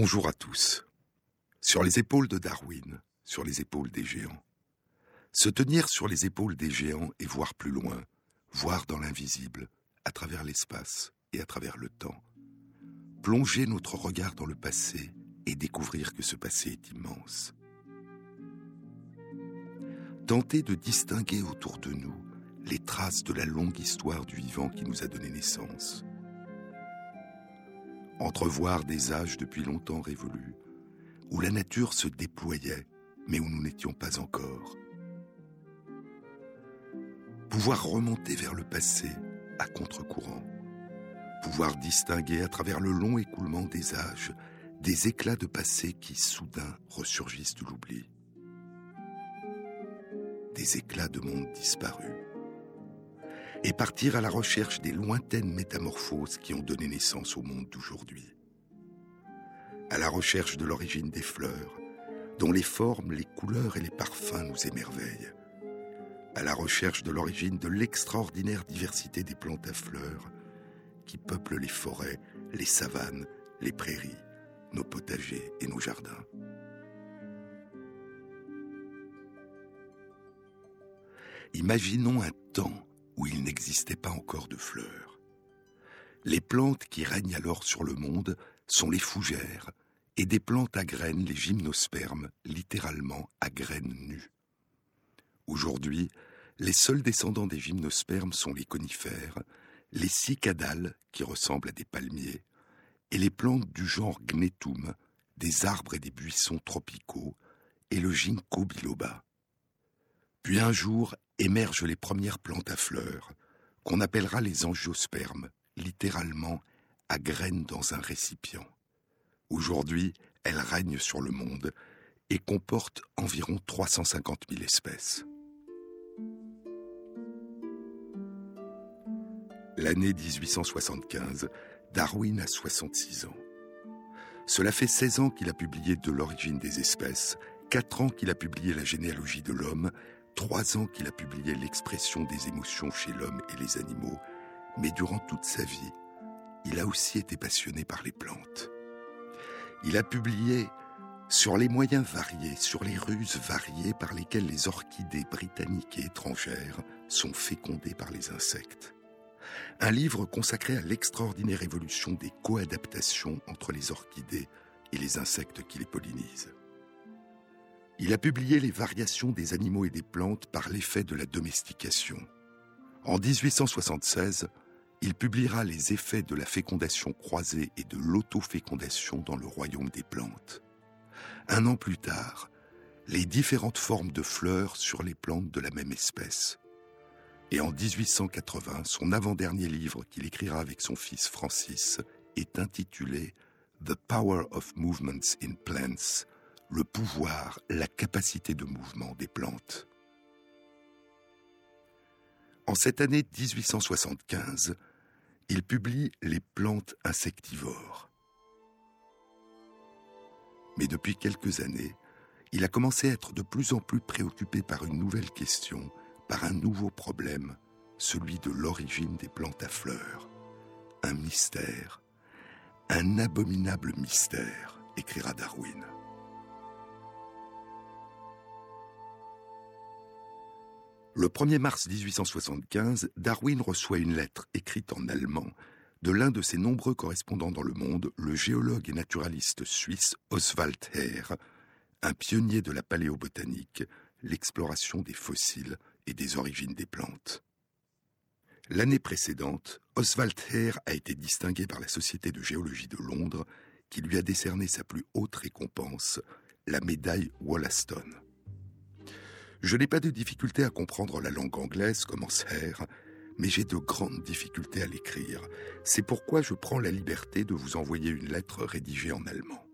Bonjour à tous. Sur les épaules de Darwin, sur les épaules des géants. Se tenir sur les épaules des géants et voir plus loin, voir dans l'invisible, à travers l'espace et à travers le temps. Plonger notre regard dans le passé et découvrir que ce passé est immense. Tenter de distinguer autour de nous les traces de la longue histoire du vivant qui nous a donné naissance. Entrevoir des âges depuis longtemps révolus, où la nature se déployait, mais où nous n'étions pas encore. Pouvoir remonter vers le passé à contre-courant. Pouvoir distinguer à travers le long écoulement des âges des éclats de passé qui soudain ressurgissent de l'oubli. Des éclats de monde disparus et partir à la recherche des lointaines métamorphoses qui ont donné naissance au monde d'aujourd'hui. À la recherche de l'origine des fleurs, dont les formes, les couleurs et les parfums nous émerveillent. À la recherche de l'origine de l'extraordinaire diversité des plantes à fleurs qui peuplent les forêts, les savanes, les prairies, nos potagers et nos jardins. Imaginons un temps où il n'existait pas encore de fleurs. Les plantes qui règnent alors sur le monde sont les fougères, et des plantes à graines, les gymnospermes, littéralement à graines nues. Aujourd'hui, les seuls descendants des gymnospermes sont les conifères, les cicadales, qui ressemblent à des palmiers, et les plantes du genre Gnetum, des arbres et des buissons tropicaux, et le ginkgo biloba. Puis un jour émergent les premières plantes à fleurs, qu'on appellera les angiospermes, littéralement à graines dans un récipient. Aujourd'hui, elles règnent sur le monde et comportent environ 350 000 espèces. L'année 1875, Darwin a 66 ans. Cela fait 16 ans qu'il a publié De l'origine des espèces, 4 ans qu'il a publié La généalogie de l'homme trois ans qu'il a publié l'expression des émotions chez l'homme et les animaux, mais durant toute sa vie, il a aussi été passionné par les plantes. Il a publié sur les moyens variés, sur les ruses variées par lesquelles les orchidées britanniques et étrangères sont fécondées par les insectes. Un livre consacré à l'extraordinaire évolution des coadaptations entre les orchidées et les insectes qui les pollinisent. Il a publié les variations des animaux et des plantes par l'effet de la domestication. En 1876, il publiera les effets de la fécondation croisée et de l'autofécondation dans le royaume des plantes. Un an plus tard, les différentes formes de fleurs sur les plantes de la même espèce. Et en 1880, son avant-dernier livre qu'il écrira avec son fils Francis est intitulé The Power of Movements in Plants, le pouvoir, la capacité de mouvement des plantes. En cette année 1875, il publie Les plantes insectivores. Mais depuis quelques années, il a commencé à être de plus en plus préoccupé par une nouvelle question, par un nouveau problème, celui de l'origine des plantes à fleurs. Un mystère, un abominable mystère, écrira Darwin. Le 1er mars 1875, Darwin reçoit une lettre écrite en allemand de l'un de ses nombreux correspondants dans le monde, le géologue et naturaliste suisse Oswald Herr, un pionnier de la paléobotanique, l'exploration des fossiles et des origines des plantes. L'année précédente, Oswald Herr a été distingué par la Société de géologie de Londres, qui lui a décerné sa plus haute récompense, la médaille Wollaston. Je n'ai pas de difficulté à comprendre la langue anglaise, commence Herr, mais j'ai de grandes difficultés à l'écrire. C'est pourquoi je prends la liberté de vous envoyer une lettre rédigée en allemand.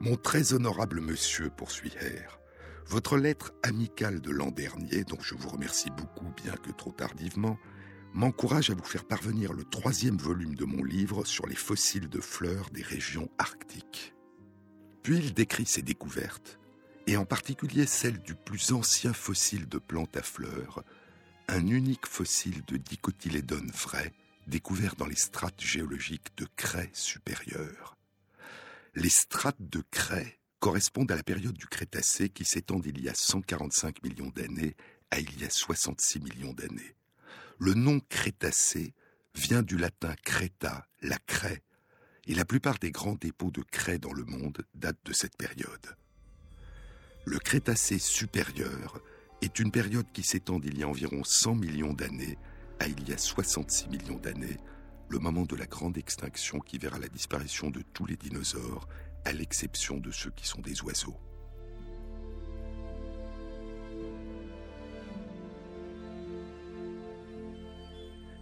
Mon très honorable monsieur, poursuit Herr, votre lettre amicale de l'an dernier, dont je vous remercie beaucoup, bien que trop tardivement, m'encourage à vous faire parvenir le troisième volume de mon livre sur les fossiles de fleurs des régions arctiques. Puis il décrit ses découvertes, et en particulier celle du plus ancien fossile de plantes à fleurs, un unique fossile de dicotylédone vrai découvert dans les strates géologiques de craie supérieure. Les strates de craie correspondent à la période du Crétacé qui s'étend d'il y a 145 millions d'années à il y a 66 millions d'années. Le nom Crétacé vient du latin creta, la craie, et la plupart des grands dépôts de craie dans le monde datent de cette période. Le Crétacé supérieur est une période qui s'étend d'il y a environ 100 millions d'années à il y a 66 millions d'années, le moment de la grande extinction qui verra la disparition de tous les dinosaures, à l'exception de ceux qui sont des oiseaux.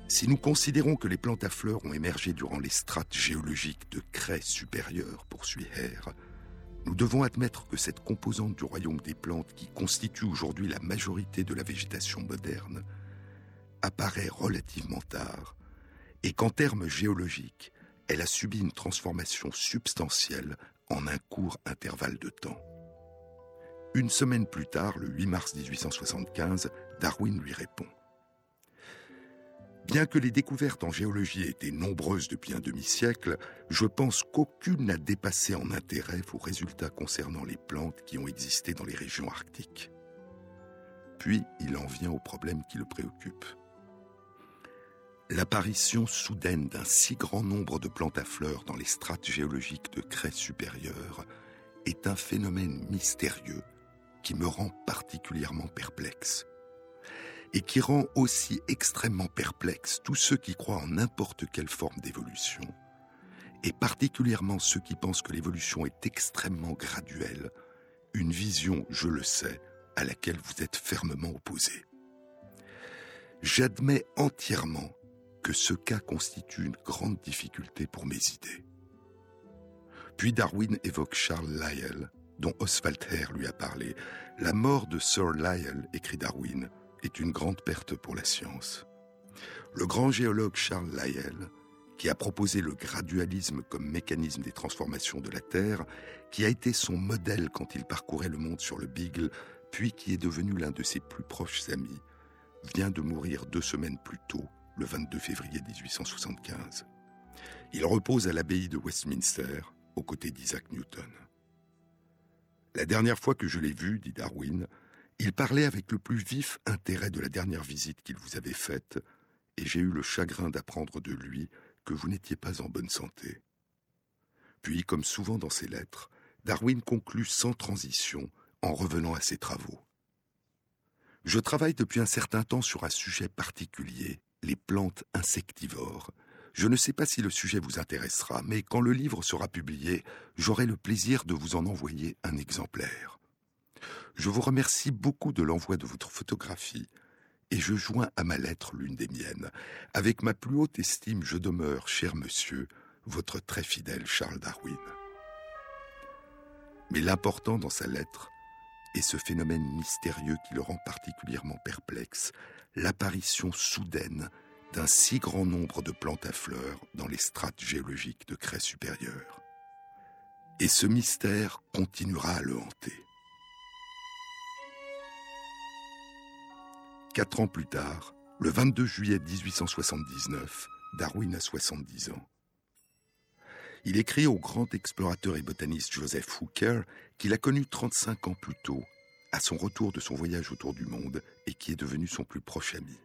Si nous considérons que les plantes à fleurs ont émergé durant les strates géologiques de craie supérieure, poursuit Hare, nous devons admettre que cette composante du royaume des plantes qui constitue aujourd'hui la majorité de la végétation moderne apparaît relativement tard et qu'en termes géologiques, elle a subi une transformation substantielle en un court intervalle de temps. Une semaine plus tard, le 8 mars 1875, Darwin lui répond. Bien que les découvertes en géologie aient été nombreuses depuis un demi-siècle, je pense qu'aucune n'a dépassé en intérêt vos résultats concernant les plantes qui ont existé dans les régions arctiques. Puis il en vient au problème qui le préoccupe. L'apparition soudaine d'un si grand nombre de plantes à fleurs dans les strates géologiques de craie supérieure est un phénomène mystérieux qui me rend particulièrement perplexe et qui rend aussi extrêmement perplexe tous ceux qui croient en n'importe quelle forme d'évolution, et particulièrement ceux qui pensent que l'évolution est extrêmement graduelle, une vision, je le sais, à laquelle vous êtes fermement opposé. J'admets entièrement que ce cas constitue une grande difficulté pour mes idées. Puis Darwin évoque Charles Lyell, dont Oswald Hare lui a parlé. La mort de Sir Lyell, écrit Darwin, est une grande perte pour la science. Le grand géologue Charles Lyell, qui a proposé le gradualisme comme mécanisme des transformations de la Terre, qui a été son modèle quand il parcourait le monde sur le Beagle, puis qui est devenu l'un de ses plus proches amis, vient de mourir deux semaines plus tôt, le 22 février 1875. Il repose à l'abbaye de Westminster, aux côtés d'Isaac Newton. La dernière fois que je l'ai vu, dit Darwin, il parlait avec le plus vif intérêt de la dernière visite qu'il vous avait faite, et j'ai eu le chagrin d'apprendre de lui que vous n'étiez pas en bonne santé. Puis, comme souvent dans ses lettres, Darwin conclut sans transition en revenant à ses travaux. Je travaille depuis un certain temps sur un sujet particulier, les plantes insectivores. Je ne sais pas si le sujet vous intéressera, mais quand le livre sera publié, j'aurai le plaisir de vous en envoyer un exemplaire. Je vous remercie beaucoup de l'envoi de votre photographie et je joins à ma lettre l'une des miennes. Avec ma plus haute estime, je demeure, cher monsieur, votre très fidèle Charles Darwin. Mais l'important dans sa lettre est ce phénomène mystérieux qui le rend particulièrement perplexe, l'apparition soudaine d'un si grand nombre de plantes à fleurs dans les strates géologiques de craie supérieure. Et ce mystère continuera à le hanter. Quatre ans plus tard, le 22 juillet 1879, Darwin a 70 ans. Il écrit au grand explorateur et botaniste Joseph Hooker qu'il a connu 35 ans plus tôt, à son retour de son voyage autour du monde, et qui est devenu son plus proche ami.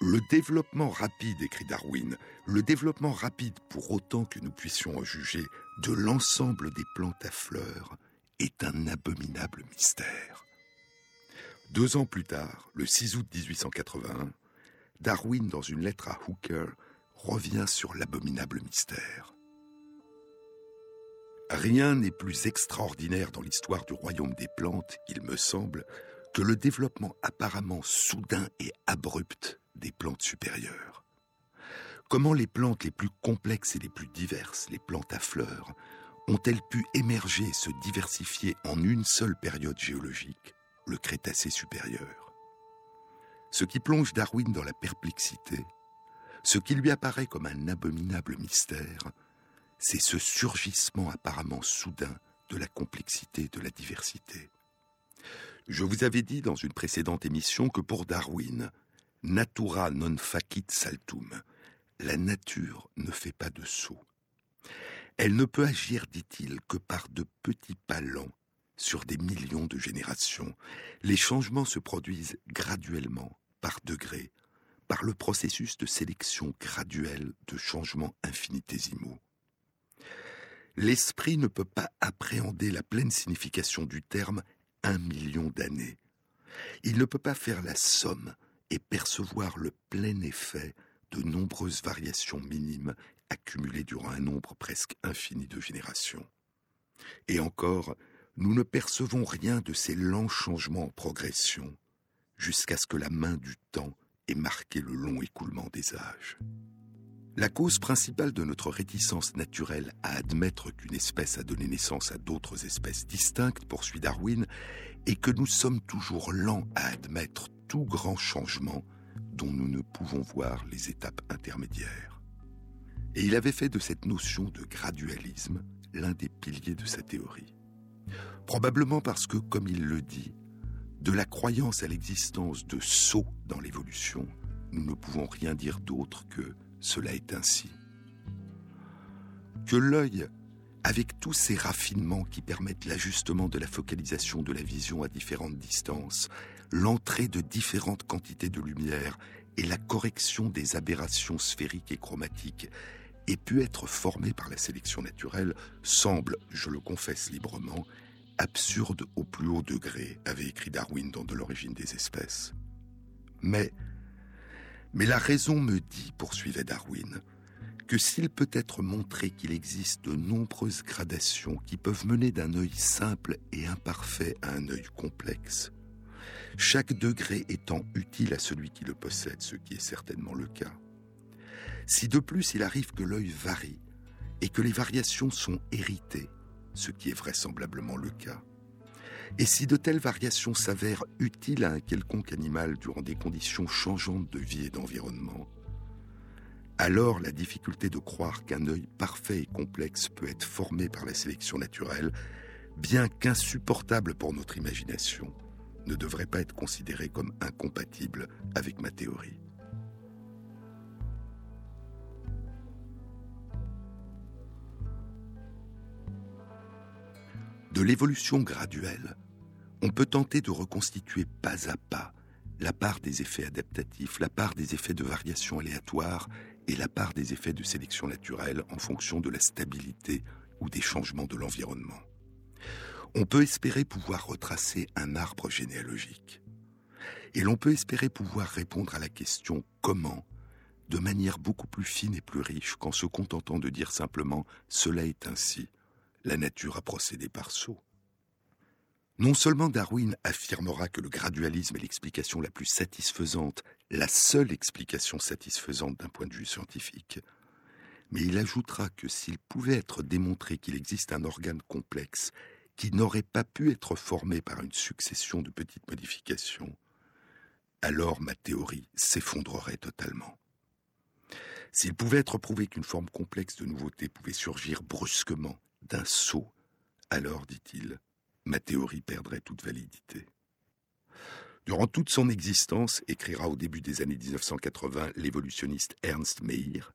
Le développement rapide, écrit Darwin, le développement rapide, pour autant que nous puissions en juger, de l'ensemble des plantes à fleurs, est un abominable mystère. Deux ans plus tard, le 6 août 1881, Darwin, dans une lettre à Hooker, revient sur l'abominable mystère. Rien n'est plus extraordinaire dans l'histoire du royaume des plantes, il me semble, que le développement apparemment soudain et abrupt des plantes supérieures. Comment les plantes les plus complexes et les plus diverses, les plantes à fleurs, ont-elles pu émerger et se diversifier en une seule période géologique? Le Crétacé supérieur. Ce qui plonge Darwin dans la perplexité, ce qui lui apparaît comme un abominable mystère, c'est ce surgissement apparemment soudain de la complexité de la diversité. Je vous avais dit dans une précédente émission que pour Darwin, natura non facit saltum, la nature ne fait pas de saut. Elle ne peut agir, dit-il, que par de petits pas lents sur des millions de générations. Les changements se produisent graduellement, par degrés, par le processus de sélection graduelle de changements infinitésimaux. L'esprit ne peut pas appréhender la pleine signification du terme un million d'années. Il ne peut pas faire la somme et percevoir le plein effet de nombreuses variations minimes accumulées durant un nombre presque infini de générations. Et encore, nous ne percevons rien de ces lents changements en progression jusqu'à ce que la main du temps ait marqué le long écoulement des âges. La cause principale de notre réticence naturelle à admettre qu'une espèce a donné naissance à d'autres espèces distinctes, poursuit Darwin, est que nous sommes toujours lents à admettre tout grand changement dont nous ne pouvons voir les étapes intermédiaires. Et il avait fait de cette notion de gradualisme l'un des piliers de sa théorie. Probablement parce que, comme il le dit, de la croyance à l'existence de sauts dans l'évolution, nous ne pouvons rien dire d'autre que cela est ainsi. Que l'œil, avec tous ces raffinements qui permettent l'ajustement de la focalisation de la vision à différentes distances, l'entrée de différentes quantités de lumière et la correction des aberrations sphériques et chromatiques, ait pu être formé par la sélection naturelle semble, je le confesse librement, absurde au plus haut degré, avait écrit Darwin dans De l'origine des espèces. Mais mais la raison me dit, poursuivait Darwin, que s'il peut être montré qu'il existe de nombreuses gradations qui peuvent mener d'un œil simple et imparfait à un œil complexe, chaque degré étant utile à celui qui le possède, ce qui est certainement le cas. Si de plus il arrive que l'œil varie et que les variations sont héritées, ce qui est vraisemblablement le cas, et si de telles variations s'avèrent utiles à un quelconque animal durant des conditions changeantes de vie et d'environnement, alors la difficulté de croire qu'un œil parfait et complexe peut être formé par la sélection naturelle, bien qu'insupportable pour notre imagination, ne devrait pas être considérée comme incompatible avec ma théorie. De l'évolution graduelle, on peut tenter de reconstituer pas à pas la part des effets adaptatifs, la part des effets de variation aléatoire et la part des effets de sélection naturelle en fonction de la stabilité ou des changements de l'environnement. On peut espérer pouvoir retracer un arbre généalogique. Et l'on peut espérer pouvoir répondre à la question comment? de manière beaucoup plus fine et plus riche qu'en se contentant de dire simplement cela est ainsi, la nature a procédé par saut. Non seulement Darwin affirmera que le gradualisme est l'explication la plus satisfaisante, la seule explication satisfaisante d'un point de vue scientifique, mais il ajoutera que s'il pouvait être démontré qu'il existe un organe complexe qui n'aurait pas pu être formé par une succession de petites modifications, alors ma théorie s'effondrerait totalement. S'il pouvait être prouvé qu'une forme complexe de nouveauté pouvait surgir brusquement d'un saut, alors, dit-il, ma théorie perdrait toute validité. Durant toute son existence, écrira au début des années 1980 l'évolutionniste Ernst Mayr,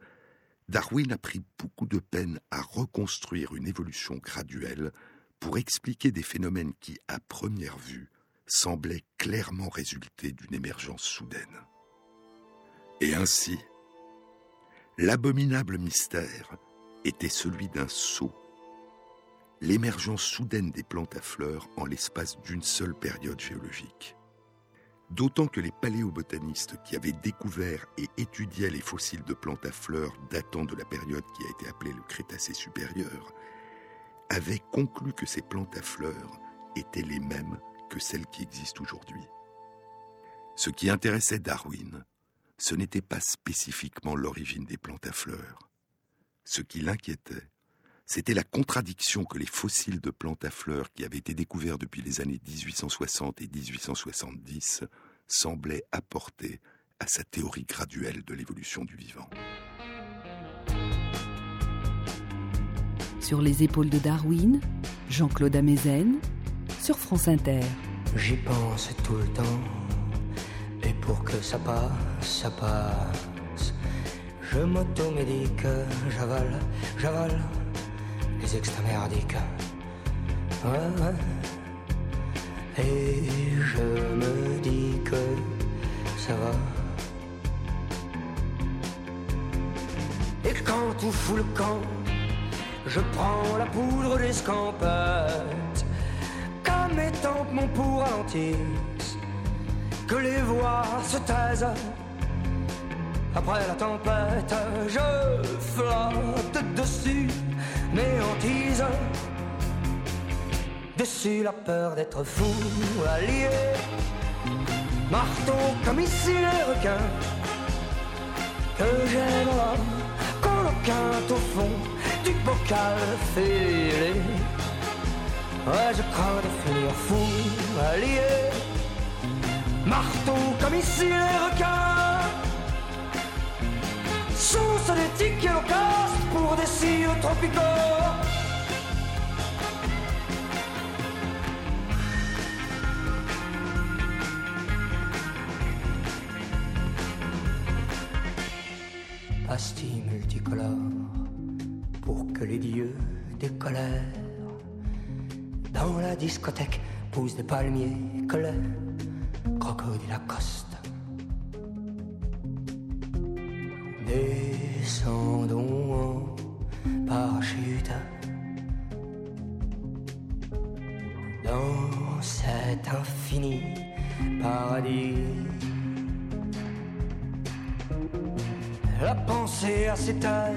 Darwin a pris beaucoup de peine à reconstruire une évolution graduelle pour expliquer des phénomènes qui, à première vue, semblaient clairement résulter d'une émergence soudaine. Et ainsi, l'abominable mystère était celui d'un saut l'émergence soudaine des plantes à fleurs en l'espace d'une seule période géologique. D'autant que les paléobotanistes qui avaient découvert et étudié les fossiles de plantes à fleurs datant de la période qui a été appelée le Crétacé supérieur avaient conclu que ces plantes à fleurs étaient les mêmes que celles qui existent aujourd'hui. Ce qui intéressait Darwin, ce n'était pas spécifiquement l'origine des plantes à fleurs. Ce qui l'inquiétait, c'était la contradiction que les fossiles de plantes à fleurs qui avaient été découverts depuis les années 1860 et 1870 semblaient apporter à sa théorie graduelle de l'évolution du vivant. Sur les épaules de Darwin, Jean-Claude Amezen, sur France Inter. J'y pense tout le temps, et pour que ça passe, ça passe. Je m'automédique, j'avale, j'avale extramerdiques. Ouais, ouais. Et je me dis que ça va. Et quand tout fout le camp, je prends la poudre d'escampette. Comme mes tempes mon pour que les voix se taisent. Après la tempête, je flotte dessus mes hantises. Dessus la peur d'être fou, allié. Marteau comme ici les requins, que j'aime quinte au fond du bocal fêlé. Ouais, je crains de finir fou, allié. Marteau comme ici les requins. Sous des tickets et pastilles multicolores pour que les dieux décolèrent. Dans la discothèque poussent des palmiers colère, crocodile Lacoste. Descendons en parachute dans cet infini paradis la pensée à ces terres,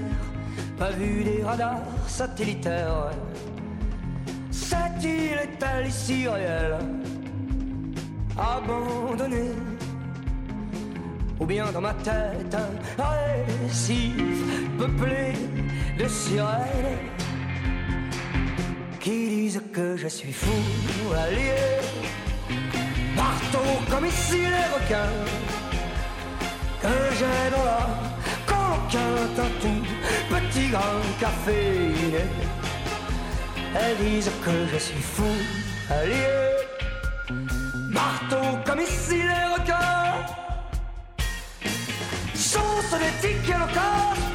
pas vu des radars satellitaires. Cette île est-elle ici réelle, abandonnée Ou bien dans ma tête récif peuplé de sirènes qui disent que je suis fou, allié, marteau comme ici les requins que j'aime là qu'un tout petit grand café. Elles disent que je suis fou, allié, marteau comme ici les requins. Sauce des tickets locaux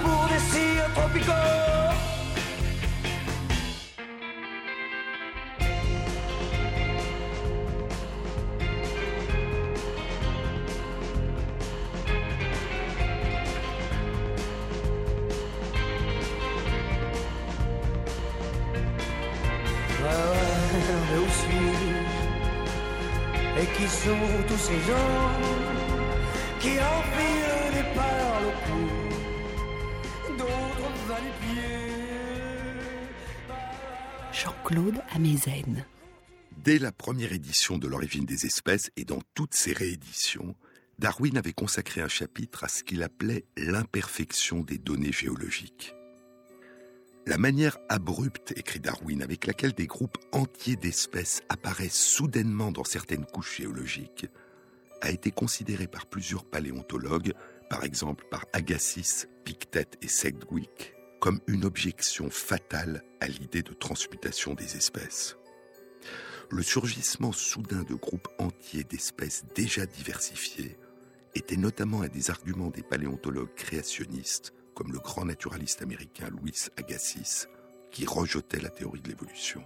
sont tous ces gens qui enfilent des perles au cou, d'autres va Jean-Claude Amezen. Dès la première édition de L'origine des espèces et dans toutes ses rééditions, Darwin avait consacré un chapitre à ce qu'il appelait l'imperfection des données géologiques. La manière abrupte, écrit Darwin, avec laquelle des groupes entiers d'espèces apparaissent soudainement dans certaines couches géologiques, a été considérée par plusieurs paléontologues, par exemple par Agassiz, Pictet et Sedgwick, comme une objection fatale à l'idée de transmutation des espèces. Le surgissement soudain de groupes entiers d'espèces déjà diversifiées était notamment un des arguments des paléontologues créationnistes comme le grand naturaliste américain Louis Agassiz, qui rejetait la théorie de l'évolution.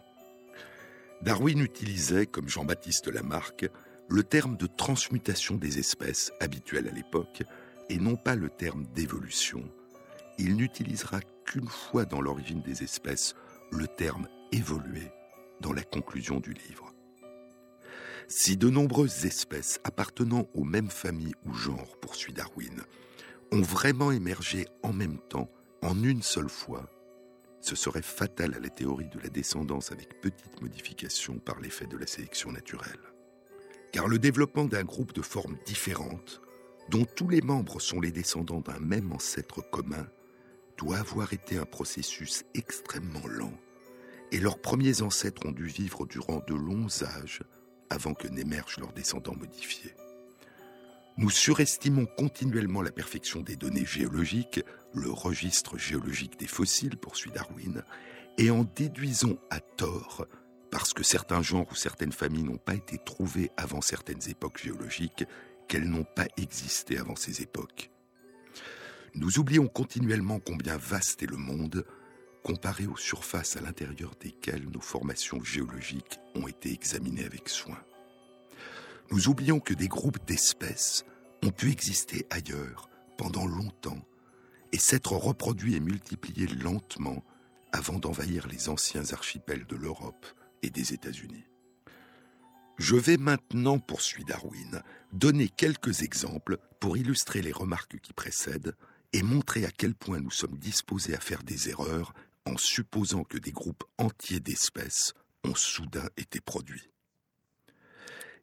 Darwin utilisait, comme Jean-Baptiste Lamarck, le terme de transmutation des espèces habituel à l'époque, et non pas le terme d'évolution. Il n'utilisera qu'une fois dans l'origine des espèces le terme évoluer dans la conclusion du livre. Si de nombreuses espèces appartenant aux mêmes familles ou genres, poursuit Darwin, ont vraiment émergé en même temps, en une seule fois, ce serait fatal à la théorie de la descendance avec petite modification par l'effet de la sélection naturelle. Car le développement d'un groupe de formes différentes, dont tous les membres sont les descendants d'un même ancêtre commun, doit avoir été un processus extrêmement lent, et leurs premiers ancêtres ont dû vivre durant de longs âges avant que n'émergent leurs descendants modifiés. Nous surestimons continuellement la perfection des données géologiques, le registre géologique des fossiles, poursuit Darwin, et en déduisons à tort, parce que certains genres ou certaines familles n'ont pas été trouvés avant certaines époques géologiques, qu'elles n'ont pas existé avant ces époques. Nous oublions continuellement combien vaste est le monde, comparées aux surfaces à l'intérieur desquelles nos formations géologiques ont été examinées avec soin. Nous oublions que des groupes d'espèces ont pu exister ailleurs pendant longtemps et s'être reproduits et multipliés lentement avant d'envahir les anciens archipels de l'Europe et des États-Unis. Je vais maintenant, poursuit Darwin, donner quelques exemples pour illustrer les remarques qui précèdent et montrer à quel point nous sommes disposés à faire des erreurs en supposant que des groupes entiers d'espèces ont soudain été produits.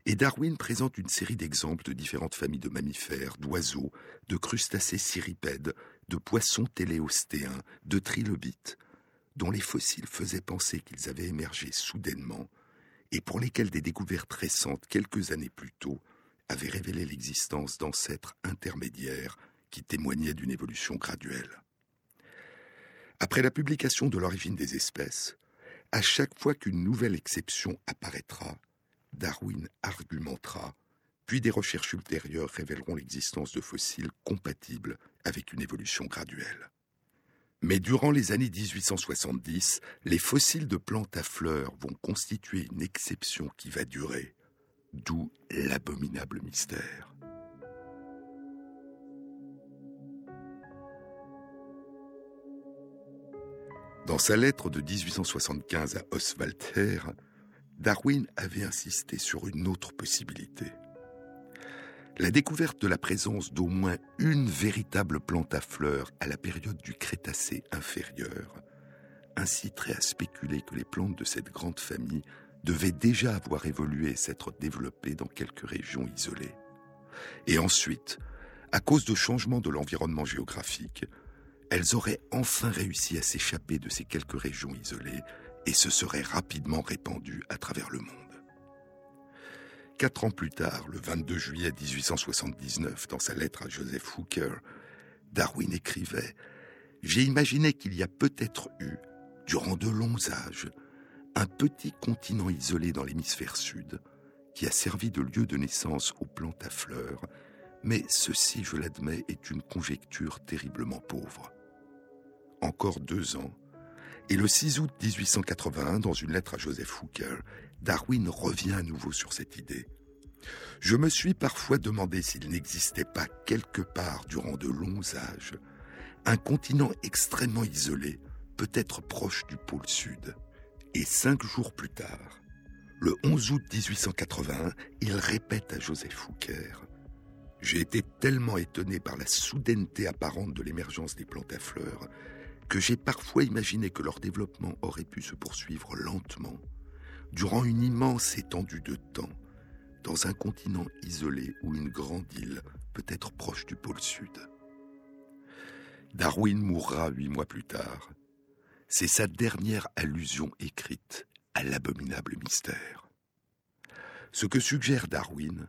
Et Darwin présente une série d'exemples de différentes familles de mammifères, d'oiseaux, de crustacés cirripèdes, de poissons téléostéens, de trilobites, dont les fossiles faisaient penser qu'ils avaient émergé soudainement et pour lesquels des découvertes récentes, quelques années plus tôt, avaient révélé l'existence d'ancêtres intermédiaires qui témoignaient d'une évolution graduelle. Après la publication de l'origine des espèces, à chaque fois qu'une nouvelle exception apparaîtra, Darwin argumentera, puis des recherches ultérieures révéleront l'existence de fossiles compatibles avec une évolution graduelle. Mais durant les années 1870, les fossiles de plantes à fleurs vont constituer une exception qui va durer, d'où l'abominable mystère. Dans sa lettre de 1875 à Oswald Darwin avait insisté sur une autre possibilité. La découverte de la présence d'au moins une véritable plante à fleurs à la période du Crétacé inférieur inciterait à spéculer que les plantes de cette grande famille devaient déjà avoir évolué et s'être développées dans quelques régions isolées. Et ensuite, à cause de changements de l'environnement géographique, elles auraient enfin réussi à s'échapper de ces quelques régions isolées et se seraient rapidement répandues à travers le monde. Quatre ans plus tard, le 22 juillet 1879, dans sa lettre à Joseph Hooker, Darwin écrivait J'ai imaginé qu'il y a peut-être eu, durant de longs âges, un petit continent isolé dans l'hémisphère sud qui a servi de lieu de naissance aux plantes à fleurs, mais ceci, je l'admets, est une conjecture terriblement pauvre. Encore deux ans, et le 6 août 1881, dans une lettre à Joseph Hooker, Darwin revient à nouveau sur cette idée. Je me suis parfois demandé s'il n'existait pas quelque part durant de longs âges un continent extrêmement isolé, peut-être proche du pôle sud. Et cinq jours plus tard, le 11 août 1881, il répète à Joseph Hooker J'ai été tellement étonné par la soudaineté apparente de l'émergence des plantes à fleurs que j'ai parfois imaginé que leur développement aurait pu se poursuivre lentement durant une immense étendue de temps, dans un continent isolé ou une grande île, peut-être proche du pôle sud. Darwin mourra huit mois plus tard. C'est sa dernière allusion écrite à l'abominable mystère. Ce que suggère Darwin,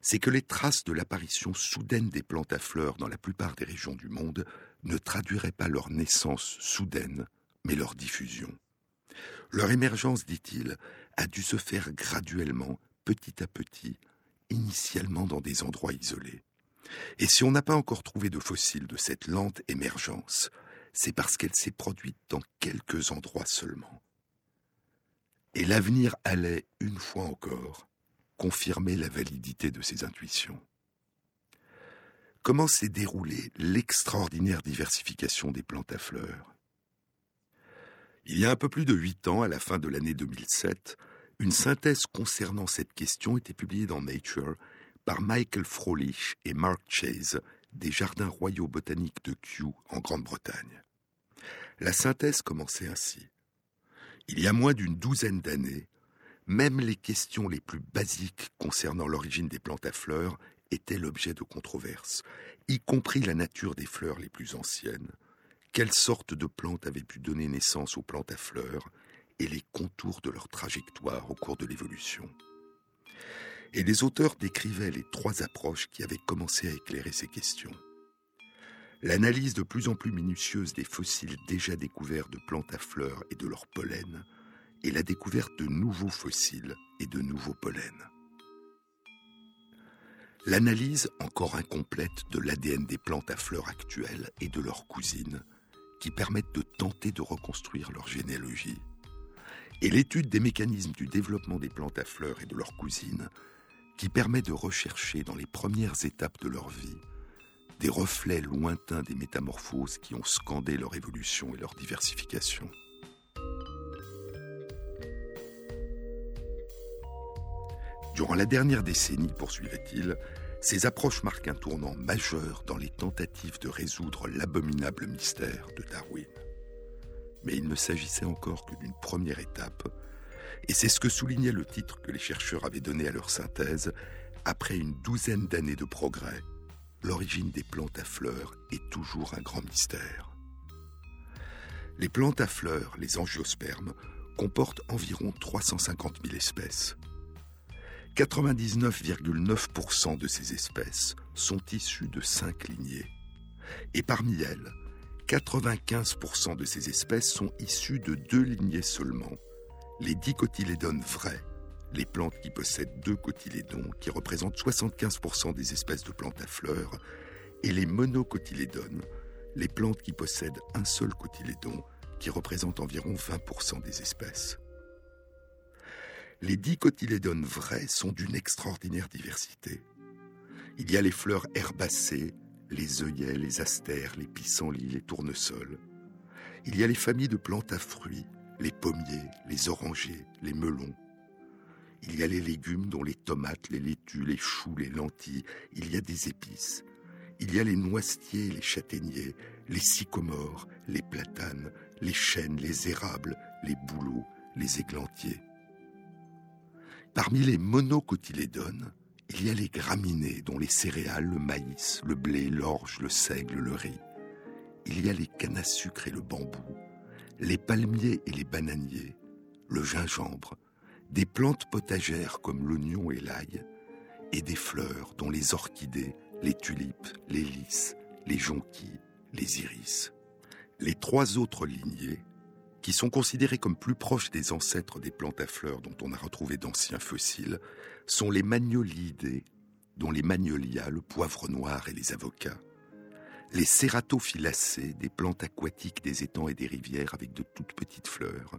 c'est que les traces de l'apparition soudaine des plantes à fleurs dans la plupart des régions du monde ne traduiraient pas leur naissance soudaine, mais leur diffusion. Leur émergence, dit-il, a dû se faire graduellement, petit à petit, initialement dans des endroits isolés. Et si on n'a pas encore trouvé de fossiles de cette lente émergence, c'est parce qu'elle s'est produite dans quelques endroits seulement. Et l'avenir allait, une fois encore, confirmer la validité de ses intuitions. Comment s'est déroulée l'extraordinaire diversification des plantes à fleurs? Il y a un peu plus de huit ans, à la fin de l'année 2007, une synthèse concernant cette question était publiée dans Nature par Michael Frolich et Mark Chase des Jardins royaux botaniques de Kew en Grande-Bretagne. La synthèse commençait ainsi. Il y a moins d'une douzaine d'années, même les questions les plus basiques concernant l'origine des plantes à fleurs étaient l'objet de controverses, y compris la nature des fleurs les plus anciennes, quelle sorte de plantes avaient pu donner naissance aux plantes à fleurs, et les contours de leur trajectoire au cours de l'évolution? Et les auteurs décrivaient les trois approches qui avaient commencé à éclairer ces questions. L'analyse de plus en plus minutieuse des fossiles déjà découverts de plantes à fleurs et de leur pollen, et la découverte de nouveaux fossiles et de nouveaux pollens. L'analyse encore incomplète de l'ADN des plantes à fleurs actuelles et de leurs cousines, qui permettent de tenter de reconstruire leur généalogie. Et l'étude des mécanismes du développement des plantes à fleurs et de leurs cousines, qui permet de rechercher dans les premières étapes de leur vie des reflets lointains des métamorphoses qui ont scandé leur évolution et leur diversification. Durant la dernière décennie, poursuivait-il, ces approches marquent un tournant majeur dans les tentatives de résoudre l'abominable mystère de Darwin. Mais il ne s'agissait encore que d'une première étape, et c'est ce que soulignait le titre que les chercheurs avaient donné à leur synthèse, après une douzaine d'années de progrès, l'origine des plantes à fleurs est toujours un grand mystère. Les plantes à fleurs, les angiospermes, comportent environ 350 000 espèces. 99,9% de ces espèces sont issues de cinq lignées. Et parmi elles, 95% de ces espèces sont issues de deux lignées seulement, les dicotylédones vrais, les plantes qui possèdent deux cotylédons, qui représentent 75% des espèces de plantes à fleurs, et les monocotylédones, les plantes qui possèdent un seul cotylédon, qui représentent environ 20% des espèces. Les dicotylédones vrais sont d'une extraordinaire diversité. Il y a les fleurs herbacées, les œillets, les astères, les pissenlits, les tournesols. Il y a les familles de plantes à fruits, les pommiers, les orangers, les melons. Il y a les légumes dont les tomates, les laitues, les choux, les lentilles. Il y a des épices. Il y a les noisetiers, les châtaigniers, les sycomores, les platanes, les chênes, les érables, les bouleaux, les églantiers. Parmi les monocotylédones, il y a les graminées, dont les céréales, le maïs, le blé, l'orge, le seigle, le riz. Il y a les cannes à sucre et le bambou, les palmiers et les bananiers, le gingembre, des plantes potagères comme l'oignon et l'ail, et des fleurs dont les orchidées, les tulipes, les lys, les jonquilles, les iris. Les trois autres lignées qui sont considérés comme plus proches des ancêtres des plantes à fleurs dont on a retrouvé d'anciens fossiles, sont les magnolidés, dont les magnolias, le poivre noir et les avocats, les cératophyllacées, des plantes aquatiques des étangs et des rivières avec de toutes petites fleurs,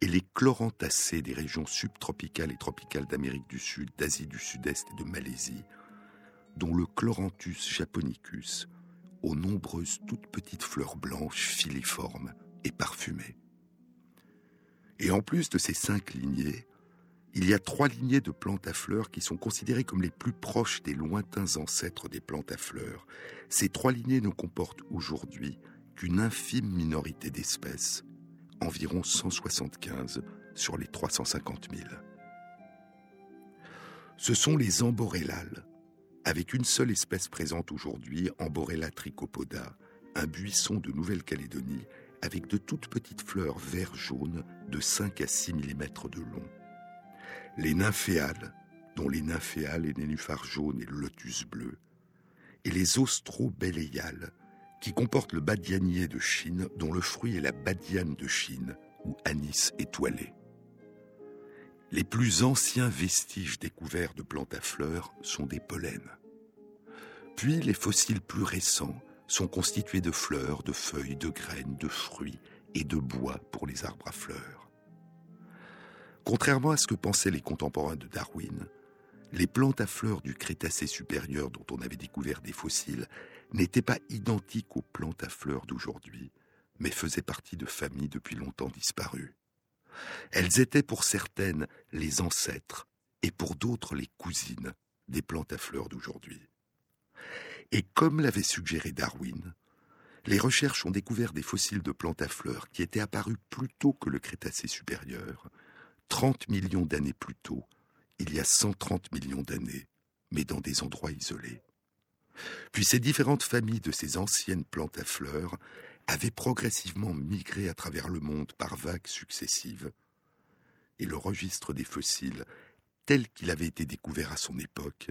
et les chlorantacées des régions subtropicales et tropicales d'Amérique du Sud, d'Asie du Sud-Est et de Malaisie, dont le Chloranthus japonicus, aux nombreuses toutes petites fleurs blanches filiformes, et parfumée. Et en plus de ces cinq lignées, il y a trois lignées de plantes à fleurs qui sont considérées comme les plus proches des lointains ancêtres des plantes à fleurs. Ces trois lignées ne comportent aujourd'hui qu'une infime minorité d'espèces, environ 175 sur les 350 000. Ce sont les amborellales, avec une seule espèce présente aujourd'hui, Amborella trichopoda, un buisson de Nouvelle-Calédonie avec de toutes petites fleurs vert-jaune de 5 à 6 mm de long. Les nymphéales, dont les nymphéales, les nénuphars jaunes et le lotus bleu. Et les ostrobeléiales, qui comportent le badianier de Chine, dont le fruit est la badiane de Chine, ou anis étoilé. Les plus anciens vestiges découverts de plantes à fleurs sont des pollens. Puis les fossiles plus récents sont constitués de fleurs, de feuilles, de graines, de fruits et de bois pour les arbres à fleurs. Contrairement à ce que pensaient les contemporains de Darwin, les plantes à fleurs du Crétacé supérieur dont on avait découvert des fossiles n'étaient pas identiques aux plantes à fleurs d'aujourd'hui, mais faisaient partie de familles depuis longtemps disparues. Elles étaient pour certaines les ancêtres et pour d'autres les cousines des plantes à fleurs d'aujourd'hui. Et comme l'avait suggéré Darwin, les recherches ont découvert des fossiles de plantes à fleurs qui étaient apparus plus tôt que le Crétacé supérieur, 30 millions d'années plus tôt, il y a 130 millions d'années, mais dans des endroits isolés. Puis ces différentes familles de ces anciennes plantes à fleurs avaient progressivement migré à travers le monde par vagues successives, et le registre des fossiles, tel qu'il avait été découvert à son époque,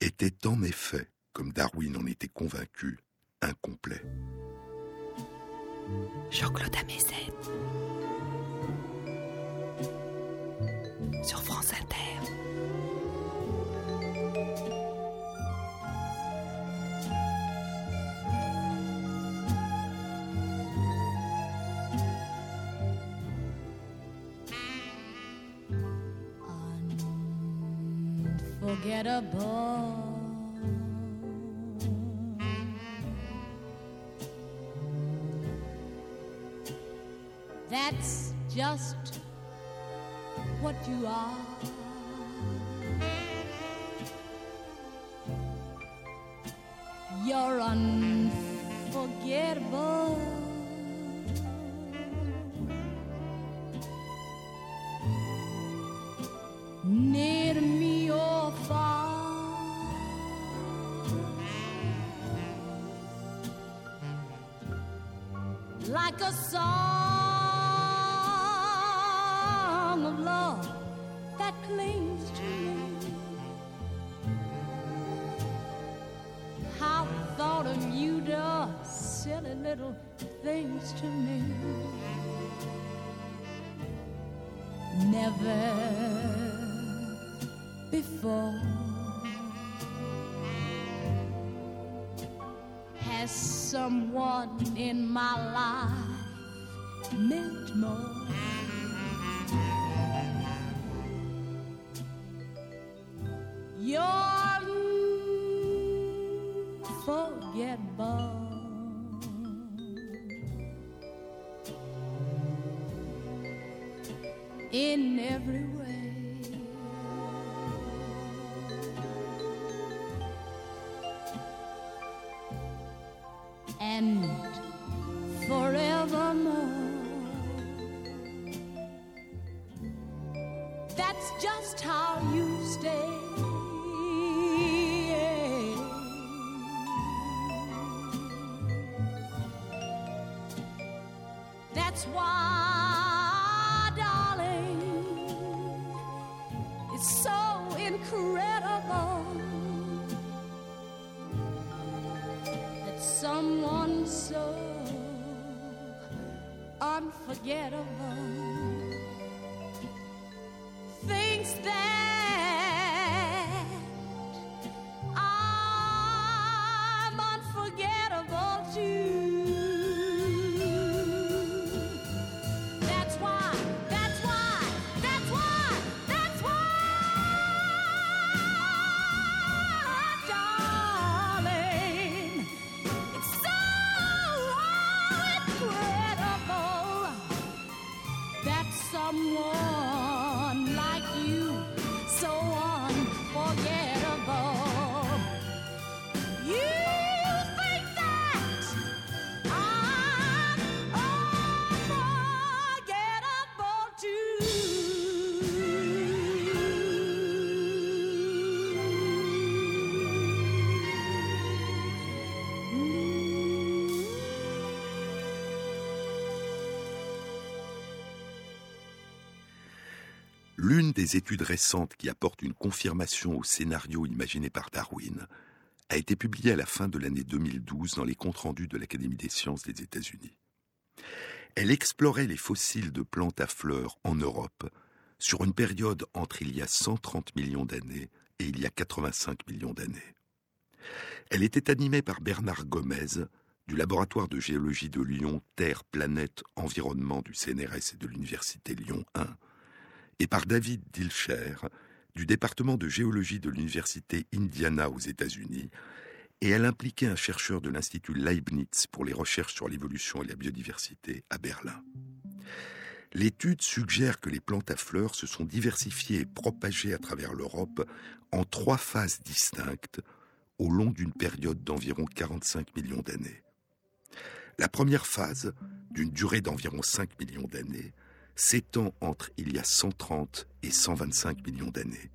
était en effet comme Darwin en était convaincu, incomplet. Jean-Claude Amézène. Sur France Inter. Unforgettable. Just what you are. You're unforgettable. Someone in my life meant more. Just how you stay. That's why, darling, it's so incredible that someone so unforgettable L'une des études récentes qui apporte une confirmation au scénario imaginé par Darwin a été publiée à la fin de l'année 2012 dans les comptes rendus de l'Académie des sciences des États-Unis. Elle explorait les fossiles de plantes à fleurs en Europe sur une période entre il y a 130 millions d'années et il y a 85 millions d'années. Elle était animée par Bernard Gomez du laboratoire de géologie de Lyon Terre, Planète, Environnement du CNRS et de l'Université Lyon 1 et par David Dilcher du département de géologie de l'Université Indiana aux États-Unis, et elle impliquait un chercheur de l'Institut Leibniz pour les recherches sur l'évolution et la biodiversité à Berlin. L'étude suggère que les plantes à fleurs se sont diversifiées et propagées à travers l'Europe en trois phases distinctes au long d'une période d'environ 45 millions d'années. La première phase, d'une durée d'environ 5 millions d'années, s'étend entre il y a 130 et 125 millions d'années.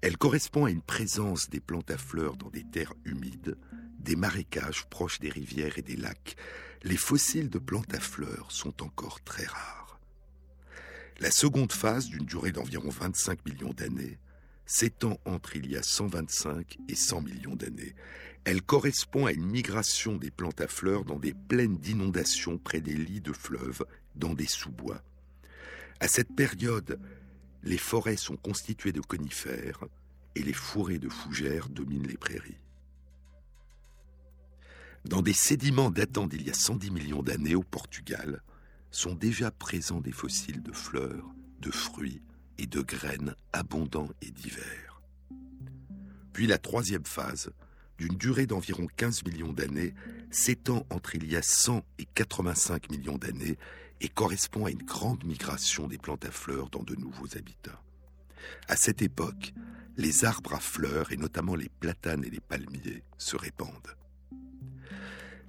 Elle correspond à une présence des plantes à fleurs dans des terres humides, des marécages proches des rivières et des lacs. Les fossiles de plantes à fleurs sont encore très rares. La seconde phase, d'une durée d'environ 25 millions d'années, s'étend entre il y a 125 et 100 millions d'années. Elle correspond à une migration des plantes à fleurs dans des plaines d'inondations près des lits de fleuves, dans des sous-bois. À cette période, les forêts sont constituées de conifères et les fourrés de fougères dominent les prairies. Dans des sédiments datant d'il y a 110 millions d'années au Portugal, sont déjà présents des fossiles de fleurs, de fruits et de graines abondants et divers. Puis la troisième phase, d'une durée d'environ 15 millions d'années, s'étend entre il y a 100 et 85 millions d'années et correspond à une grande migration des plantes à fleurs dans de nouveaux habitats. À cette époque, les arbres à fleurs, et notamment les platanes et les palmiers, se répandent.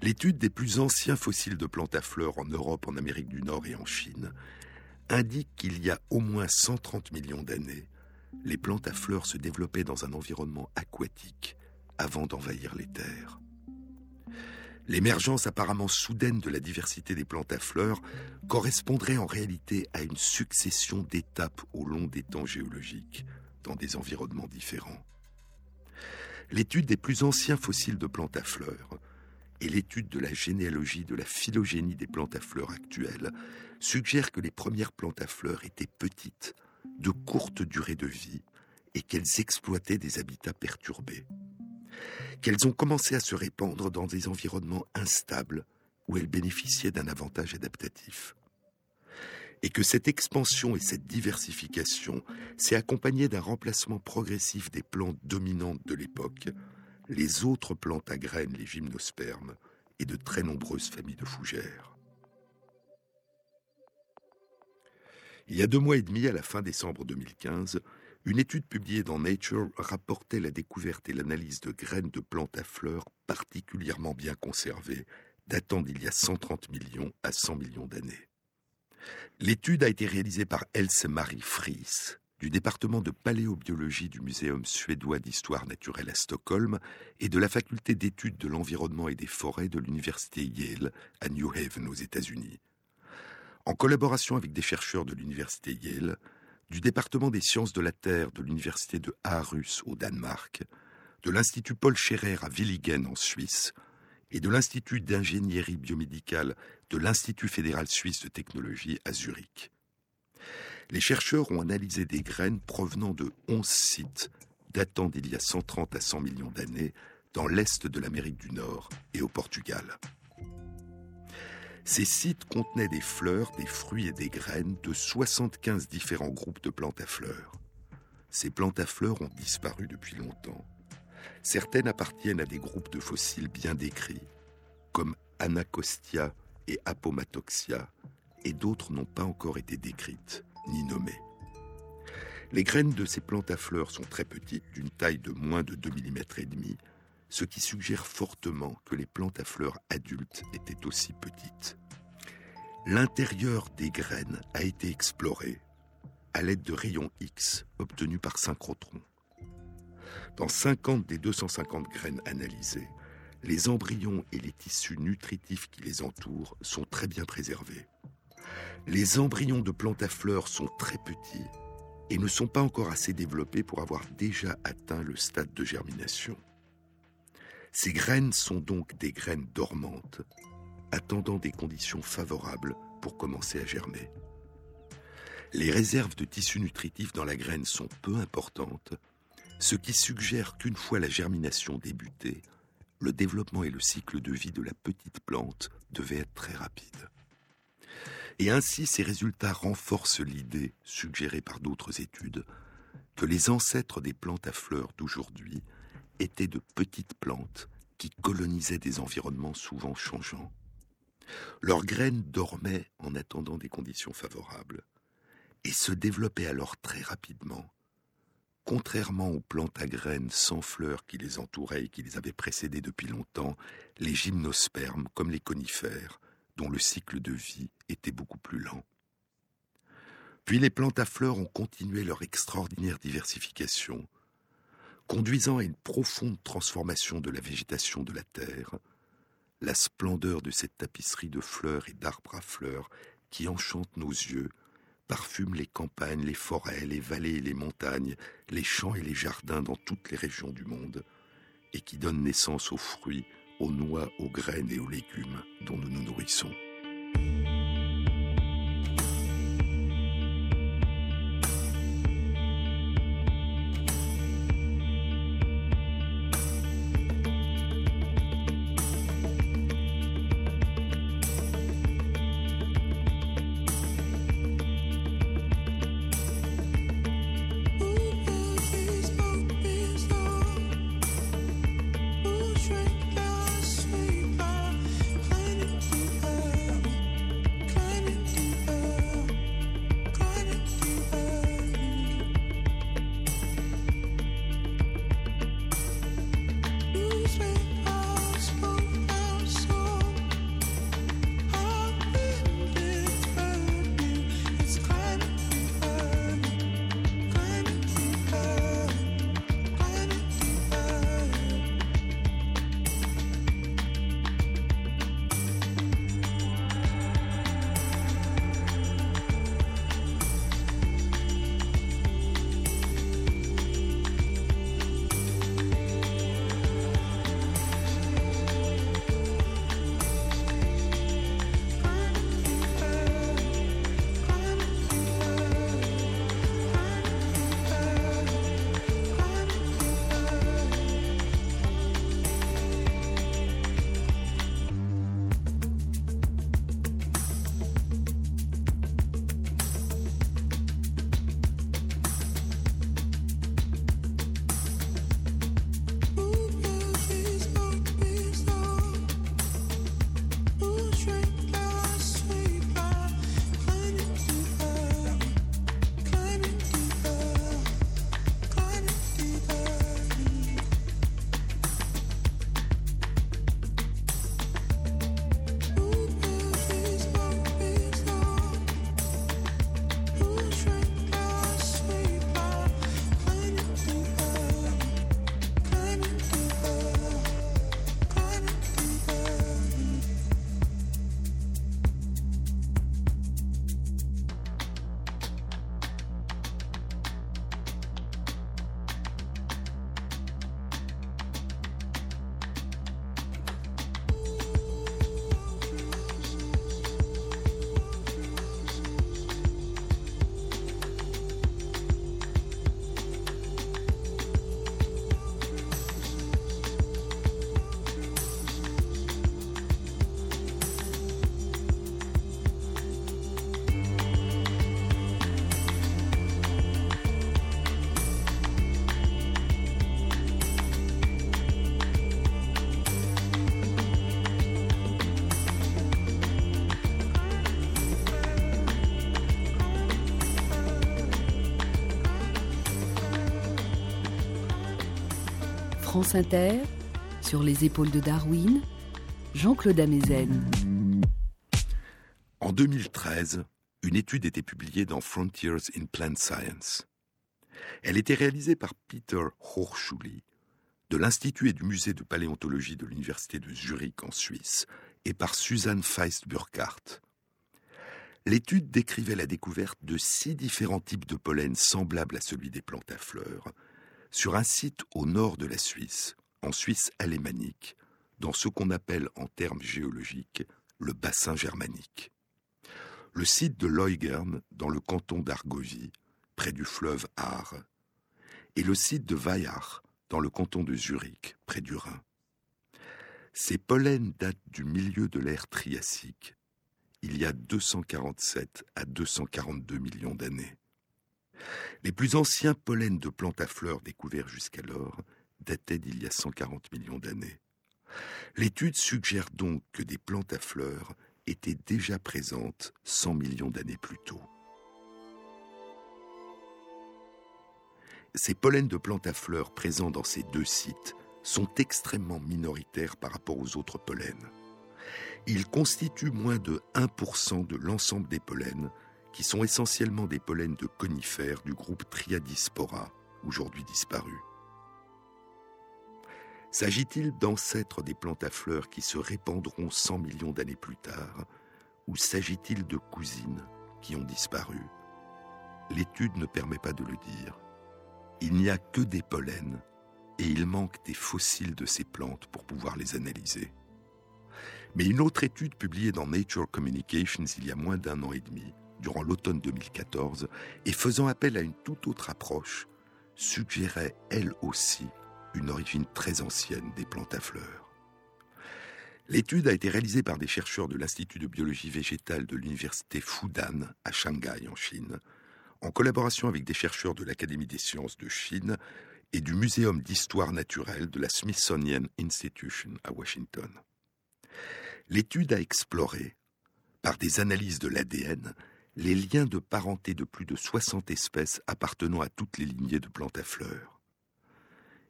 L'étude des plus anciens fossiles de plantes à fleurs en Europe, en Amérique du Nord et en Chine indique qu'il y a au moins 130 millions d'années, les plantes à fleurs se développaient dans un environnement aquatique avant d'envahir les terres. L'émergence apparemment soudaine de la diversité des plantes à fleurs correspondrait en réalité à une succession d'étapes au long des temps géologiques, dans des environnements différents. L'étude des plus anciens fossiles de plantes à fleurs et l'étude de la généalogie de la phylogénie des plantes à fleurs actuelles suggèrent que les premières plantes à fleurs étaient petites, de courte durée de vie, et qu'elles exploitaient des habitats perturbés. Qu'elles ont commencé à se répandre dans des environnements instables où elles bénéficiaient d'un avantage adaptatif et que cette expansion et cette diversification s'est accompagnée d'un remplacement progressif des plantes dominantes de l'époque, les autres plantes à graines, les gymnospermes, et de très nombreuses familles de fougères. Il y a deux mois et demi, à la fin décembre 2015, une étude publiée dans Nature rapportait la découverte et l'analyse de graines de plantes à fleurs particulièrement bien conservées, datant d'il y a 130 millions à 100 millions d'années. L'étude a été réalisée par Else Marie Fries du département de paléobiologie du Muséum suédois d'histoire naturelle à Stockholm et de la faculté d'études de l'environnement et des forêts de l'université Yale à New Haven aux États-Unis. En collaboration avec des chercheurs de l'université Yale, du département des sciences de la Terre de l'université de Aarhus au Danemark, de l'Institut Paul Scherrer à Willigen en Suisse et de l'Institut d'ingénierie biomédicale de l'Institut fédéral suisse de technologie à Zurich. Les chercheurs ont analysé des graines provenant de 11 sites datant d'il y a 130 à 100 millions d'années dans l'est de l'Amérique du Nord et au Portugal. Ces sites contenaient des fleurs, des fruits et des graines de 75 différents groupes de plantes à fleurs. Ces plantes à fleurs ont disparu depuis longtemps. Certaines appartiennent à des groupes de fossiles bien décrits, comme Anacostia et Apomatoxia, et d'autres n'ont pas encore été décrites ni nommées. Les graines de ces plantes à fleurs sont très petites, d'une taille de moins de 2 mm et demi, ce qui suggère fortement que les plantes à fleurs adultes étaient aussi petites. L'intérieur des graines a été exploré à l'aide de rayons X obtenus par synchrotron. Dans 50 des 250 graines analysées, les embryons et les tissus nutritifs qui les entourent sont très bien préservés. Les embryons de plantes à fleurs sont très petits et ne sont pas encore assez développés pour avoir déjà atteint le stade de germination. Ces graines sont donc des graines dormantes, attendant des conditions favorables pour commencer à germer. Les réserves de tissus nutritifs dans la graine sont peu importantes ce qui suggère qu'une fois la germination débutée, le développement et le cycle de vie de la petite plante devaient être très rapides. Et ainsi, ces résultats renforcent l'idée, suggérée par d'autres études, que les ancêtres des plantes à fleurs d'aujourd'hui étaient de petites plantes qui colonisaient des environnements souvent changeants. Leurs graines dormaient en attendant des conditions favorables et se développaient alors très rapidement Contrairement aux plantes à graines sans fleurs qui les entouraient et qui les avaient précédées depuis longtemps, les gymnospermes, comme les conifères, dont le cycle de vie était beaucoup plus lent. Puis les plantes à fleurs ont continué leur extraordinaire diversification, conduisant à une profonde transformation de la végétation de la Terre, la splendeur de cette tapisserie de fleurs et d'arbres à fleurs qui enchante nos yeux parfume les campagnes, les forêts, les vallées les montagnes, les champs et les jardins dans toutes les régions du monde, et qui donne naissance aux fruits, aux noix, aux graines et aux légumes dont nous nous nourrissons. France Inter, sur les épaules de Darwin, Jean-Claude Amezen. En 2013, une étude était publiée dans Frontiers in Plant Science. Elle était réalisée par Peter Hochschuli de l'Institut et du Musée de paléontologie de l'Université de Zurich en Suisse et par Suzanne Feist-Burkhardt. L'étude décrivait la découverte de six différents types de pollen semblables à celui des plantes à fleurs sur un site au nord de la Suisse, en Suisse alémanique, dans ce qu'on appelle en termes géologiques le bassin germanique. Le site de Leugern, dans le canton d'Argovie, près du fleuve Aar, et le site de Weihach, dans le canton de Zurich, près du Rhin. Ces pollens datent du milieu de l'ère triassique, il y a 247 à 242 millions d'années. Les plus anciens pollens de plantes à fleurs découverts jusqu'alors dataient d'il y a 140 millions d'années. L'étude suggère donc que des plantes à fleurs étaient déjà présentes 100 millions d'années plus tôt. Ces pollens de plantes à fleurs présents dans ces deux sites sont extrêmement minoritaires par rapport aux autres pollens. Ils constituent moins de 1% de l'ensemble des pollens, qui sont essentiellement des pollens de conifères du groupe Triadispora, aujourd'hui disparu. S'agit-il d'ancêtres des plantes à fleurs qui se répandront 100 millions d'années plus tard, ou s'agit-il de cousines qui ont disparu? L'étude ne permet pas de le dire. Il n'y a que des pollens et il manque des fossiles de ces plantes pour pouvoir les analyser. Mais une autre étude publiée dans Nature Communications il y a moins d'un an et demi, durant l'automne 2014, et faisant appel à une toute autre approche, suggérait elle aussi une origine très ancienne des plantes à fleurs. L'étude a été réalisée par des chercheurs de l'Institut de biologie végétale de l'Université Fudan à Shanghai en Chine, en collaboration avec des chercheurs de l'Académie des sciences de Chine et du Muséum d'histoire naturelle de la Smithsonian Institution à Washington. L'étude a exploré, par des analyses de l'ADN, les liens de parenté de plus de 60 espèces appartenant à toutes les lignées de plantes à fleurs.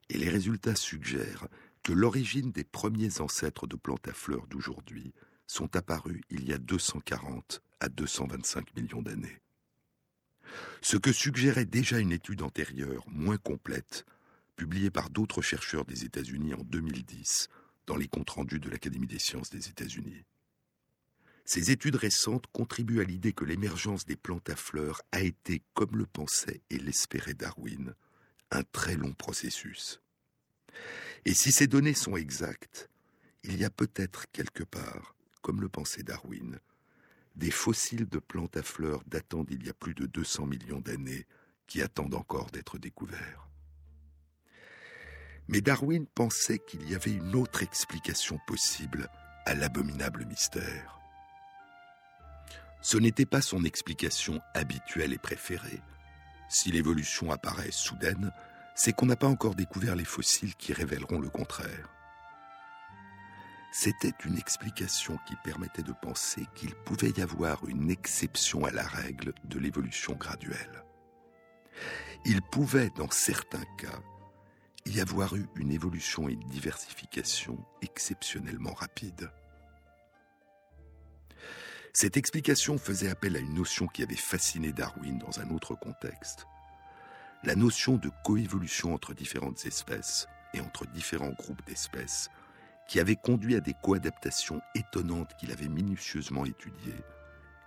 Et les résultats suggèrent que l'origine des premiers ancêtres de plantes à fleurs d'aujourd'hui sont apparus il y a 240 à 225 millions d'années. Ce que suggérait déjà une étude antérieure, moins complète, publiée par d'autres chercheurs des États-Unis en 2010, dans les comptes rendus de l'Académie des sciences des États-Unis. Ces études récentes contribuent à l'idée que l'émergence des plantes à fleurs a été, comme le pensait et l'espérait Darwin, un très long processus. Et si ces données sont exactes, il y a peut-être quelque part, comme le pensait Darwin, des fossiles de plantes à fleurs datant d'il y a plus de 200 millions d'années qui attendent encore d'être découverts. Mais Darwin pensait qu'il y avait une autre explication possible à l'abominable mystère. Ce n'était pas son explication habituelle et préférée. Si l'évolution apparaît soudaine, c'est qu'on n'a pas encore découvert les fossiles qui révéleront le contraire. C'était une explication qui permettait de penser qu'il pouvait y avoir une exception à la règle de l'évolution graduelle. Il pouvait, dans certains cas, y avoir eu une évolution et diversification exceptionnellement rapides. Cette explication faisait appel à une notion qui avait fasciné Darwin dans un autre contexte, la notion de coévolution entre différentes espèces et entre différents groupes d'espèces, qui avait conduit à des coadaptations étonnantes qu'il avait minutieusement étudiées,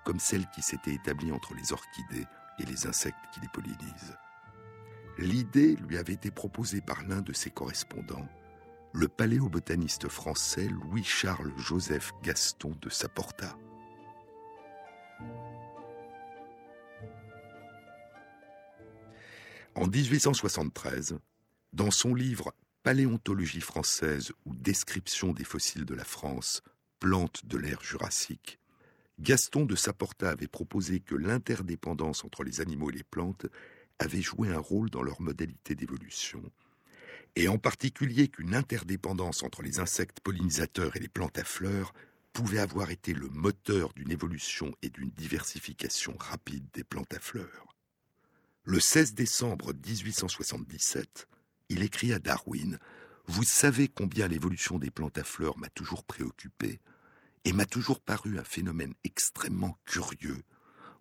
comme celle qui s'était établie entre les orchidées et les insectes qui les pollinisent. L'idée lui avait été proposée par l'un de ses correspondants, le paléobotaniste français Louis-Charles Joseph Gaston de Saporta. En 1873, dans son livre Paléontologie française ou description des fossiles de la France, plantes de l'ère jurassique, Gaston de Saporta avait proposé que l'interdépendance entre les animaux et les plantes avaient joué un rôle dans leur modalité d'évolution, et en particulier qu'une interdépendance entre les insectes pollinisateurs et les plantes à fleurs pouvait avoir été le moteur d'une évolution et d'une diversification rapide des plantes à fleurs. Le 16 décembre 1877, il écrit à Darwin Vous savez combien l'évolution des plantes à fleurs m'a toujours préoccupé et m'a toujours paru un phénomène extrêmement curieux,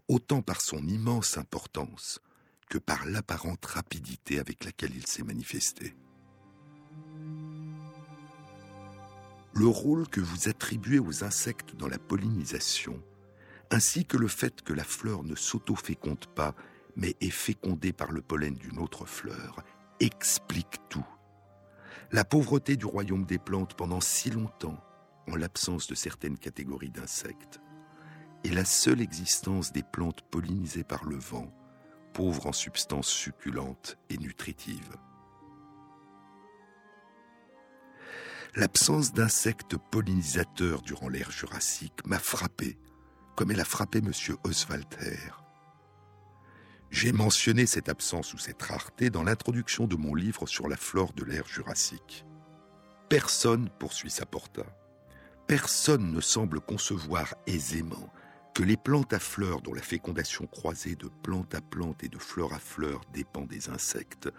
autant par son immense importance que par l'apparente rapidité avec laquelle il s'est manifesté. Le rôle que vous attribuez aux insectes dans la pollinisation, ainsi que le fait que la fleur ne s'auto-féconde pas, mais est fécondée par le pollen d'une autre fleur, explique tout. La pauvreté du royaume des plantes pendant si longtemps, en l'absence de certaines catégories d'insectes, et la seule existence des plantes pollinisées par le vent, pauvres en substances succulentes et nutritives. L'absence d'insectes pollinisateurs durant l'ère jurassique m'a frappé, comme elle a frappé M. Oswald Hare. J'ai mentionné cette absence ou cette rareté dans l'introduction de mon livre sur la flore de l'ère jurassique. Personne, poursuit Saporta, personne ne semble concevoir aisément que les plantes à fleurs dont la fécondation croisée de plante à plante et de fleur à fleur dépend des insectes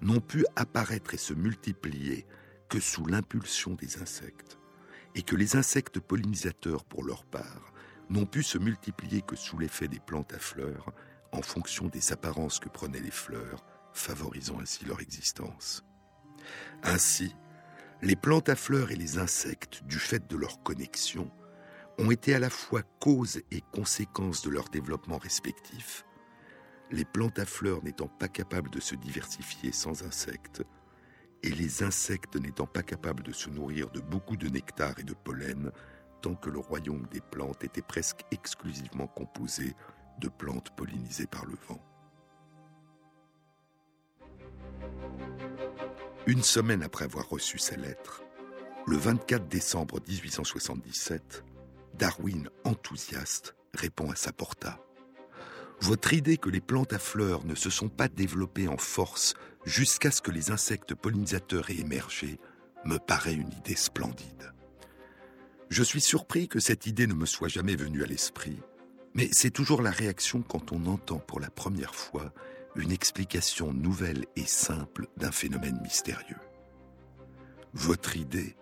n'ont pu apparaître et se multiplier que sous l'impulsion des insectes, et que les insectes pollinisateurs, pour leur part, n'ont pu se multiplier que sous l'effet des plantes à fleurs, en fonction des apparences que prenaient les fleurs, favorisant ainsi leur existence. Ainsi, les plantes à fleurs et les insectes, du fait de leur connexion, ont été à la fois cause et conséquence de leur développement respectif. Les plantes à fleurs n'étant pas capables de se diversifier sans insectes, et les insectes n'étant pas capables de se nourrir de beaucoup de nectar et de pollen, tant que le royaume des plantes était presque exclusivement composé de plantes pollinisées par le vent. Une semaine après avoir reçu sa lettre, le 24 décembre 1877, Darwin, enthousiaste, répond à sa porta. Votre idée que les plantes à fleurs ne se sont pas développées en force jusqu'à ce que les insectes pollinisateurs aient émergé me paraît une idée splendide. Je suis surpris que cette idée ne me soit jamais venue à l'esprit, mais c'est toujours la réaction quand on entend pour la première fois une explication nouvelle et simple d'un phénomène mystérieux. Votre idée,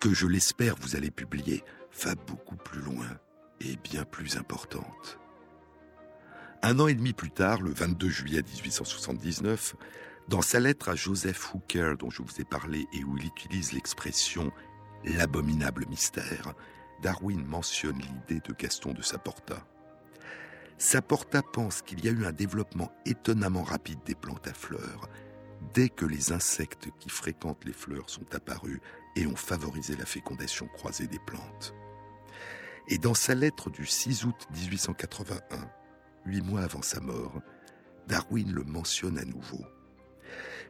que je l'espère vous allez publier, va beaucoup plus loin et bien plus importante. Un an et demi plus tard, le 22 juillet 1879, dans sa lettre à Joseph Hooker dont je vous ai parlé et où il utilise l'expression l'abominable mystère, Darwin mentionne l'idée de Gaston de Saporta. Saporta pense qu'il y a eu un développement étonnamment rapide des plantes à fleurs dès que les insectes qui fréquentent les fleurs sont apparus et ont favorisé la fécondation croisée des plantes. Et dans sa lettre du 6 août 1881, huit mois avant sa mort, Darwin le mentionne à nouveau.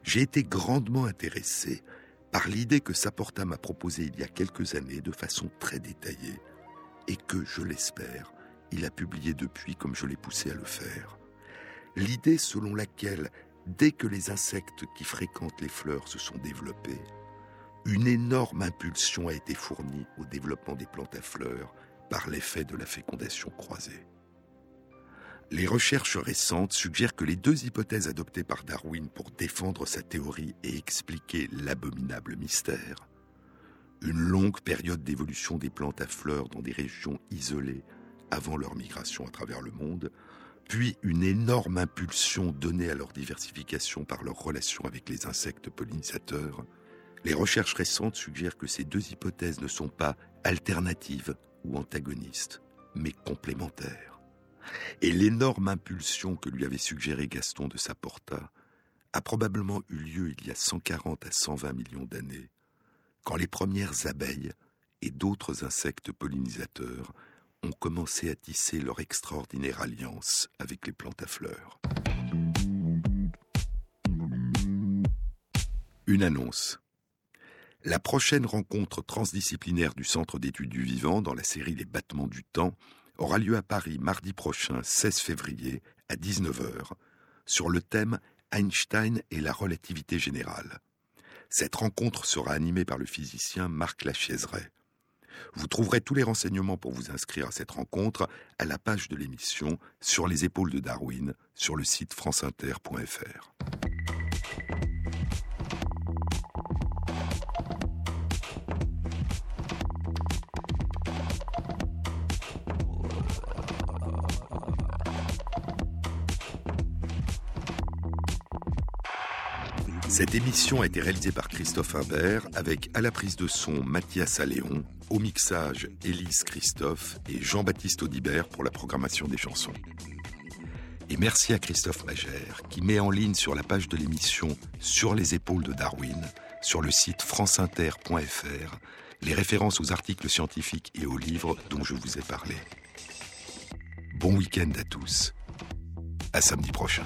J'ai été grandement intéressé par l'idée que Saporta m'a proposée il y a quelques années de façon très détaillée et que, je l'espère, il a publié depuis comme je l'ai poussé à le faire. L'idée selon laquelle, dès que les insectes qui fréquentent les fleurs se sont développés, une énorme impulsion a été fournie au développement des plantes à fleurs par l'effet de la fécondation croisée. Les recherches récentes suggèrent que les deux hypothèses adoptées par Darwin pour défendre sa théorie et expliquer l'abominable mystère, une longue période d'évolution des plantes à fleurs dans des régions isolées avant leur migration à travers le monde, puis une énorme impulsion donnée à leur diversification par leur relation avec les insectes pollinisateurs, les recherches récentes suggèrent que ces deux hypothèses ne sont pas alternatives, ou antagoniste, mais complémentaire. Et l'énorme impulsion que lui avait suggéré Gaston de Saporta a probablement eu lieu il y a 140 à 120 millions d'années, quand les premières abeilles et d'autres insectes pollinisateurs ont commencé à tisser leur extraordinaire alliance avec les plantes à fleurs. Une annonce. La prochaine rencontre transdisciplinaire du Centre d'études du vivant dans la série Les battements du temps aura lieu à Paris mardi prochain 16 février à 19h sur le thème Einstein et la relativité générale. Cette rencontre sera animée par le physicien Marc Lachaiseret. Vous trouverez tous les renseignements pour vous inscrire à cette rencontre à la page de l'émission Sur les épaules de Darwin sur le site franceinter.fr. Cette émission a été réalisée par Christophe Imbert avec à la prise de son Mathias Alléon au mixage Élise Christophe et Jean-Baptiste Audibert pour la programmation des chansons. Et merci à Christophe Magère qui met en ligne sur la page de l'émission Sur les épaules de Darwin, sur le site franceinter.fr, les références aux articles scientifiques et aux livres dont je vous ai parlé. Bon week-end à tous. À samedi prochain.